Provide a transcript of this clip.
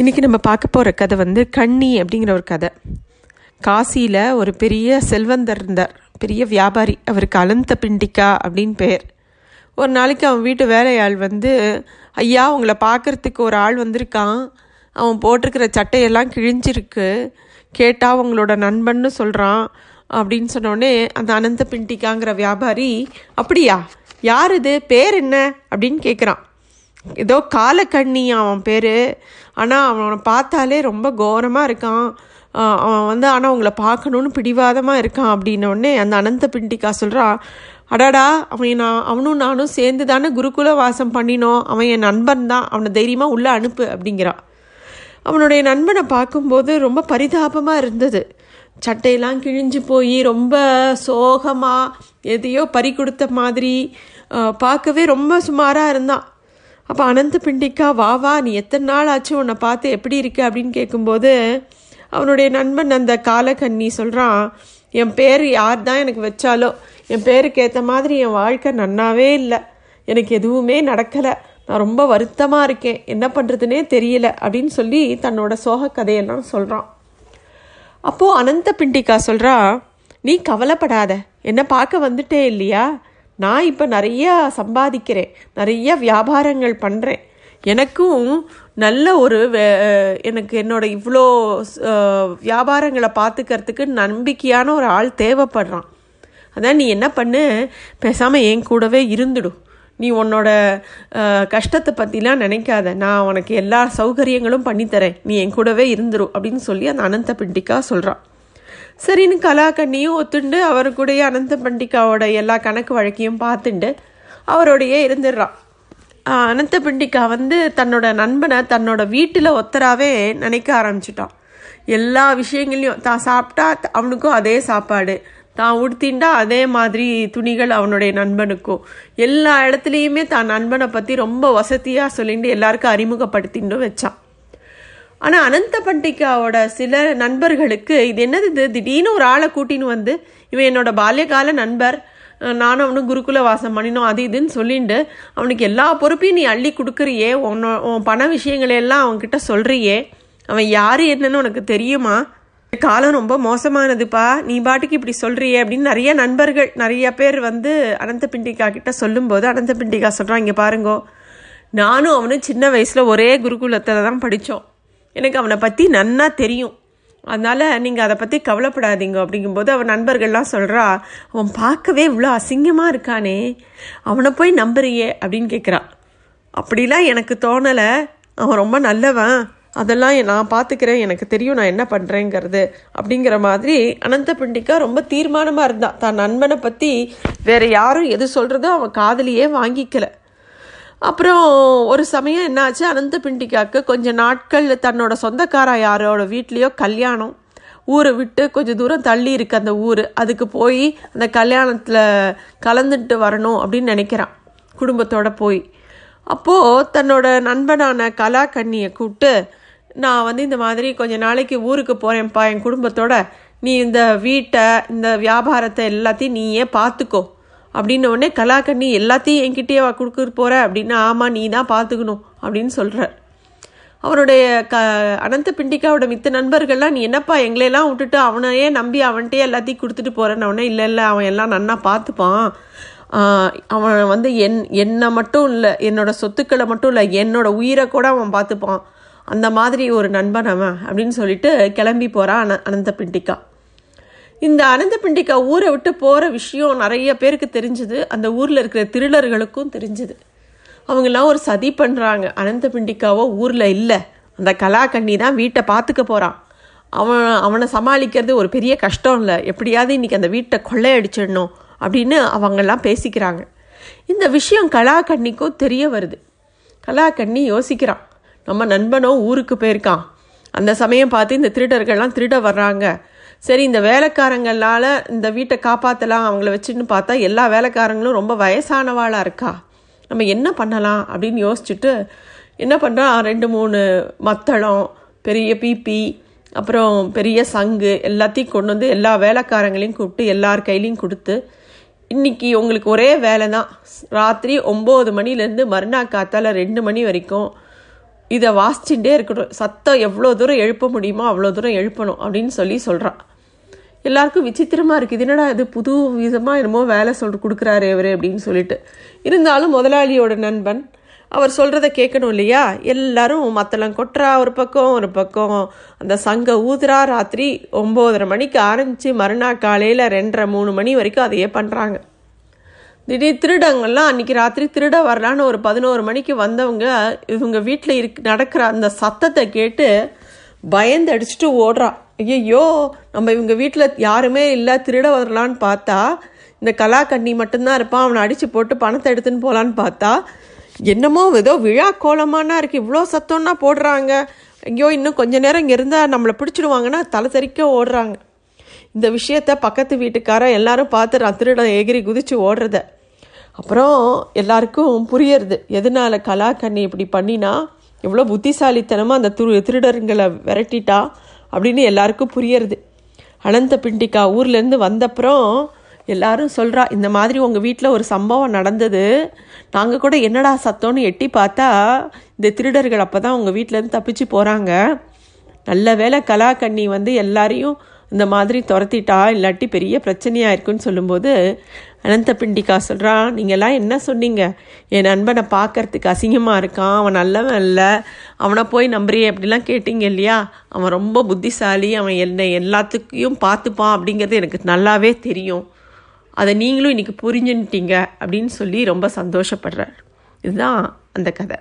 இன்றைக்கி நம்ம பார்க்க போகிற கதை வந்து கண்ணி அப்படிங்கிற ஒரு கதை. காசியில் ஒரு பெரிய செல்வந்தர் இருந்தார். பெரிய வியாபாரி. அவருக்கு அலந்த பிண்டிக்கா அப்படின்னு பேர் ஒரு நாளைக்கு அவன் வீட்டு வேலையாள் வந்து ஐயா உங்களை பார்க்கறதுக்கு ஒரு ஆள் வந்திருக்கான். அவன் போட்டிருக்கிற சட்டையெல்லாம் கிழிஞ்சிருக்கு. கேட்டால் உங்களோட நண்பன்னு சொல்கிறான் அப்படின்னு சொன்னோடனே அந்த அனந்த பிண்டிக்காங்கிற வியாபாரி அப்படியா? யார் இது? பேர் என்ன? அப்படின்னு கேட்குறான் ஏதோ காலக்கண்ணி அவன் பேர். ஆனால் அவனை பார்த்தாலே ரொம்ப கோரமாக இருக்கான். அவன் வந்து ஆனால் உங்களை பார்க்கணுன்னு பிடிவாதமாக இருக்கான் அப்படின்னோடனே அந்த அனந்த பிண்டிகா சொல்கிறான் அடாடா அவன் நான் அவனும் நானும் சேர்ந்து தானே குருகுல வாசம் பண்ணினோம். அவன் என் நண்பன் தான். அவனை தைரியமாக உள்ளே அனுப்பு அப்படிங்கிறான் அவனுடைய நண்பனை பார்க்கும்போது ரொம்ப பரிதாபமாக இருந்தது. சட்டையெல்லாம் கிழிஞ்சு போய் ரொம்ப சோகமாக எதையோ பறி கொடுத்த மாதிரி பார்க்கவே ரொம்ப சுமாராக இருந்தான். அப்போ அனந்த பிண்டிக்கா வா வா நீ எத்தனை நாள் ஆச்சு உன்னை பார்த்து எப்படி இருக்கு? அப்படின்னு கேட்கும்போது அவனுடைய நண்பன் அந்த காலக்கண்ணி சொல்கிறான் என் பேர் யார் தான் எனக்கு வச்சாலோ என் பேருக்கு ஏற்ற மாதிரி என் வாழ்க்கை நன்னாவே இல்லை. எனக்கு எதுவுமே நடக்கலை. நான் ரொம்ப வருத்தமாக இருக்கேன். என்ன பண்ணுறதுனே தெரியல. அப்படின்னு சொல்லி தன்னோட சோக கதையெல்லாம் சொல்கிறான் அப்போது அனந்த பிண்டிகா சொல்கிறா நீ கவலைப்படாத. என்ன பார்க்க வந்துட்டே இல்லையா? நான் இப்போ நிறையா சம்பாதிக்கிறேன் நிறைய வியாபாரங்கள் பண்ணுறேன் எனக்கும் நல்ல ஒரு எனக்கு என்னோட இவ்வளோ வியாபாரங்களை பார்த்துக்கிறதுக்கு நம்பிக்கையான ஒரு ஆள் தேவைப்படுறான். அதான் நீ என்ன பண்ணு? பேசாமல் என் கூடவே இருந்துடும் நீ உன்னோட கஷ்டத்தை பற்றிலாம் நினைக்காத. நான் உனக்கு எல்லா சௌகரியங்களும் பண்ணித்தரேன். நீ என் கூடவே இருந்துடும் அப்படின்னு சொல்லி அந்த அனந்த பிண்டிக்கா சொல்கிறான் சரின்னு கலாக்கண்ணியும் ஒத்துண்டு அவர் கூடயே அனந்த பண்டிகாவோட எல்லா கணக்கு வழக்கையும் பார்த்துண்டு அவரோடையே இருந்துடுறான். அனந்த பண்டிகா வந்து தன்னோட நண்பனை தன்னோட வீட்டில் ஒத்தராகவே நினைக்க ஆரம்பிச்சிட்டான். எல்லா விஷயங்களையும் தான் சாப்பிட்டா அவனுக்கும் அதே சாப்பாடு. தான் உடுத்திண்டா அதே மாதிரி துணிகள் அவனுடைய நண்பனுக்கும். எல்லா இடத்துலையுமே தான் நண்பனை பற்றி ரொம்ப வசதியாக சொல்லிட்டு எல்லாருக்கும் அறிமுகப்படுத்தின்னு வச்சான். ஆனால் அனந்த பண்டிகாவோட சில நண்பர்களுக்கு இது என்னது இது? திடீர்னு ஒரு ஆளை கூட்டின்னு வந்து இவன் என்னோட பால்யகால நண்பர் நானும் அவனும் குருகுல வாசம் பண்ணினோம் அது இதுன்னு சொல்லிட்டு அவனுக்கு எல்லா பொறுப்பையும் நீ அள்ளி கொடுக்குறியே உன்னோ உன் பண விஷயங்களை எல்லாம் அவன்கிட்ட சொல்கிறியே அவன் யார் என்னன்னு உனக்கு தெரியுமா? காலம் ரொம்ப மோசமானதுப்பா நீ பாட்டுக்கு இப்படி சொல்கிறியே அப்படின்னு நிறைய நண்பர்கள் நிறைய பேர் வந்து அனந்த பிண்டிகா கிட்ட சொல்லும்போது அனந்த பிண்டிகா சொல்கிறான் இங்கே பாருங்கோ. நானும் அவனும் சின்ன வயசில் ஒரே குருகுலத்தில் தான் படித்தோம் எனக்கு அவனை பற்றி நன்னா தெரியும். அதனால் நீங்கள் அதை பற்றி கவலைப்படாதீங்க அப்படிங்கும்போது அவன் நண்பர்கள்லாம் சொல்கிறா அவன் பார்க்கவே இவ்வளோ அசிங்கமாக இருக்கானே அவனை போய் நம்புறியே அப்படின்னு கேட்குறான் அப்படிலாம் எனக்கு தோணலை. அவன் ரொம்ப நல்லவன். அதெல்லாம் நான் பார்த்துக்கிறேன் எனக்கு தெரியும் நான் என்ன பண்ணுறேங்கிறது அப்படிங்கிற மாதிரி அனந்த பண்டிகா ரொம்ப தீர்மானமாக இருந்தான் தான் நண்பனை பற்றி வேறு யாரும் எது சொல்கிறதோ அவன் காதலியே வாங்கிக்கலை. அப்புறம் ஒரு சமயம் என்னாச்சு? அனந்த பிண்டிகாக்கு கொஞ்சம் நாட்கள் தன்னோட சொந்தக்காரா யாரோட வீட்லேயோ கல்யாணம் ஊரை விட்டு கொஞ்சம் தூரம் தள்ளி இருக்கு அந்த ஊர். அதுக்கு போய் அந்த கல்யாணத்தில் கலந்துட்டு வரணும் அப்படின்னு நினைக்கிறான். குடும்பத்தோட போய். அப்போது தன்னோட நண்பனான கலாக்கண்ணியை கூப்பிட்டு நான் வந்து இந்த மாதிரி கொஞ்ச நாளைக்கு ஊருக்கு போகிறேன்ப்பா என் குடும்பத்தோட. நீ இந்த வீட்டை இந்த வியாபாரத்தை எல்லாத்தையும் நீயே பார்த்துக்கோ. அப்படின்ன உடனே கலாக்கண்ணி எல்லாத்தையும் என்கிட்டயே கொடுக்க போற அப்படின்னா ஆமாம் நீ தான் பார்த்துக்கணும் அப்படின்னு சொல்கிறார் அவருடைய க அனந்த பிண்டிகாவோட மித்த நண்பர்கள்லாம் நீ என்னப்பா எங்களையெல்லாம் விட்டுட்டு அவனையே நம்பி அவன்கிட்டயே எல்லாத்தையும் கொடுத்துட்டு போகிறேன்னு உடனே இல்லை இல்லை அவன் எல்லாம் நன்னா பார்த்துப்பான் அவன் வந்து என் என்னை மட்டும் இல்லை என்னோட சொத்துக்களை மட்டும் இல்லை என்னோட உயிரை கூட அவன் பார்த்துப்பான் அந்த மாதிரி ஒரு நண்பன் அவன் அப்படின்னு சொல்லிட்டு கிளம்பி போகிறான் அன அனந்த பிண்டிகா. இந்த அனந்த பிண்டிக்கா ஊரை விட்டு போகிற விஷயம் நிறைய பேருக்கு தெரிஞ்சுது. அந்த ஊரில் இருக்கிற திருடர்களுக்கும் தெரிஞ்சுது. அவங்கெல்லாம் ஒரு சதி பண்ணுறாங்க அனந்த பிண்டிக்காவோ ஊரில் இல்லை. அந்த கலாக்கண்ணி தான் வீட்டை பார்த்துக்க போகிறான் அவன் அவனை சமாளிக்கிறது ஒரு பெரிய கஷ்டம் இல்லை. எப்படியாவது இன்னைக்கு அந்த வீட்டை கொள்ளையடிச்சிடணும் அப்படின்னு அவங்கெல்லாம் பேசிக்கிறாங்க. இந்த விஷயம் கலாக்கண்ணிக்கும் தெரிய வருது. கலாக்கண்ணி யோசிக்கிறான். நம்ம நண்பனோ ஊருக்கு போயிருக்கான். அந்த சமயம் பார்த்து இந்த திருடர்கள்லாம் திருட வர்றாங்க. சரி இந்த வேலைக்காரங்களால் இந்த வீட்டை காப்பாற்றலாம் அவங்கள வச்சுன்னு பார்த்தா எல்லா வேலைக்காரங்களும் ரொம்ப வயசானவாளாக இருக்கா? நம்ம என்ன பண்ணலாம் அப்படின்னு யோசிச்சுட்டு என்ன பண்ணுறான் ரெண்டு மூணு மத்தளம் பெரிய பீப்பி அப்புறம் பெரிய சங்கு எல்லாத்தையும் கொண்டு வந்து எல்லா வேலைக்காரங்களையும் கூப்பிட்டு எல்லார் கையிலையும் கொடுத்து இன்றைக்கி உங்களுக்கு ஒரே வேலை தான் ராத்திரி ஒம்பது மணிலேருந்து மறுநாள் காத்தால் ரெண்டு மணி வரைக்கும் இதை வாசிச்சுட்டே இருக்கணும். சத்தம் எவ்வளோ தூரம் எழுப்ப முடியுமோ அவ்வளோ தூரம் எழுப்பணும் அப்படின்னு சொல்லி சொல்கிறான் எல்லாருக்கும் விசித்திரமாக இருக்குது இது என்னடா இது? புது விதமாக என்னமோ வேலை சொல் கொடுக்குறாரு இவர் அப்படின்னு சொல்லிட்டு. இருந்தாலும் முதலாளியோட நண்பன் அவர் சொல்கிறத கேட்கணும் இல்லையா? எல்லாரும் மத்தளம் கொட்டுறா ஒரு பக்கம் ஒரு பக்கம். அந்த சங்க ஊதுறா ராத்திரி ஒம்போதரை மணிக்கு ஆரம்பித்து மறுநாள் காலையில் ரெண்டரை மூணு மணி வரைக்கும் அதையே பண்ணுறாங்க திடீர் திருடங்கள்லாம் அன்றைக்கி ராத்திரி திருட வரலான்னு ஒரு பதினோரு மணிக்கு வந்தவங்க இவங்க வீட்டில் இருக் நடக்கிற அந்த சத்தத்தை கேட்டு பயந்து அடிச்சுட்டு ஓடுறா. ஐயையோ நம்ம இவங்க வீட்டில் யாருமே இல்லை திருட வரலான்னு பார்த்தா இந்த கலாக்கண்ணி மட்டும்தான் இருப்பான் அவனை அடித்து போட்டு பணத்தை எடுத்துன்னு போகலான்னு பார்த்தா என்னமோ ஏதோ விழா கோலமானா இருக்குது இவ்வளோ சத்தம்னா போடுறாங்க. ஐயோ இன்னும் கொஞ்ச நேரம் இங்கே இருந்தால் நம்மளை பிடிச்சிடுவாங்கன்னா தலை தெறிக்க ஓடுறாங்க. இந்த விஷயத்த பக்கத்து வீட்டுக்காரன் எல்லாரும் பார்த்து நான் திருடன் எகிரி குதிச்சு ஓடுறத. அப்புறம் எல்லாருக்கும் புரியறது எதனால கலாக்கண்ணி இப்படி பண்ணினா எவ்வளோ புத்திசாலித்தனமாக அந்த திரு திருடருங்களை விரட்டிட்டா அப்படின்னு எல்லாருக்கும் புரியறது. அனந்த பிண்டிக்கா ஊர்லேருந்து வந்தப்புறம் எல்லாரும் சொல்கிறா இந்த மாதிரி உங்கள் வீட்டில் ஒரு சம்பவம் நடந்தது. நாங்கள் கூட என்னடா சத்தம்னு எட்டி பார்த்தா இந்த திருடர்கள் அப்போ தான் உங்கள் வீட்டிலேருந்து தப்பிச்சு போகிறாங்க நல்ல வேளை கலாக்கண்ணி வந்து எல்லாரையும் இந்த மாதிரி துரத்திட்டா இல்லாட்டி பெரிய பிரச்சனையாக இருக்குன்னு சொல்லும்போது அனந்த பிண்டிகா சொல்கிறான் நீங்கள்லாம் என்ன சொன்னீங்க? என் நண்பனை பார்க்கறதுக்கு அசிங்கமாக இருக்கான் அவன் நல்லவன் இல்லை அவனை போய் நம்புறியே அப்படிலாம் கேட்டீங்க இல்லையா? அவன் ரொம்ப புத்திசாலி அவன் என்னை எல்லாத்துக்கையும் பார்த்துப்பான் அப்படிங்கிறது எனக்கு நல்லாவே தெரியும். அதை நீங்களும் இன்றைக்கி புரிஞ்சுன்ட்டீங்க அப்படின்னு சொல்லி ரொம்ப சந்தோஷப்படுறார். இதுதான் அந்த கதை.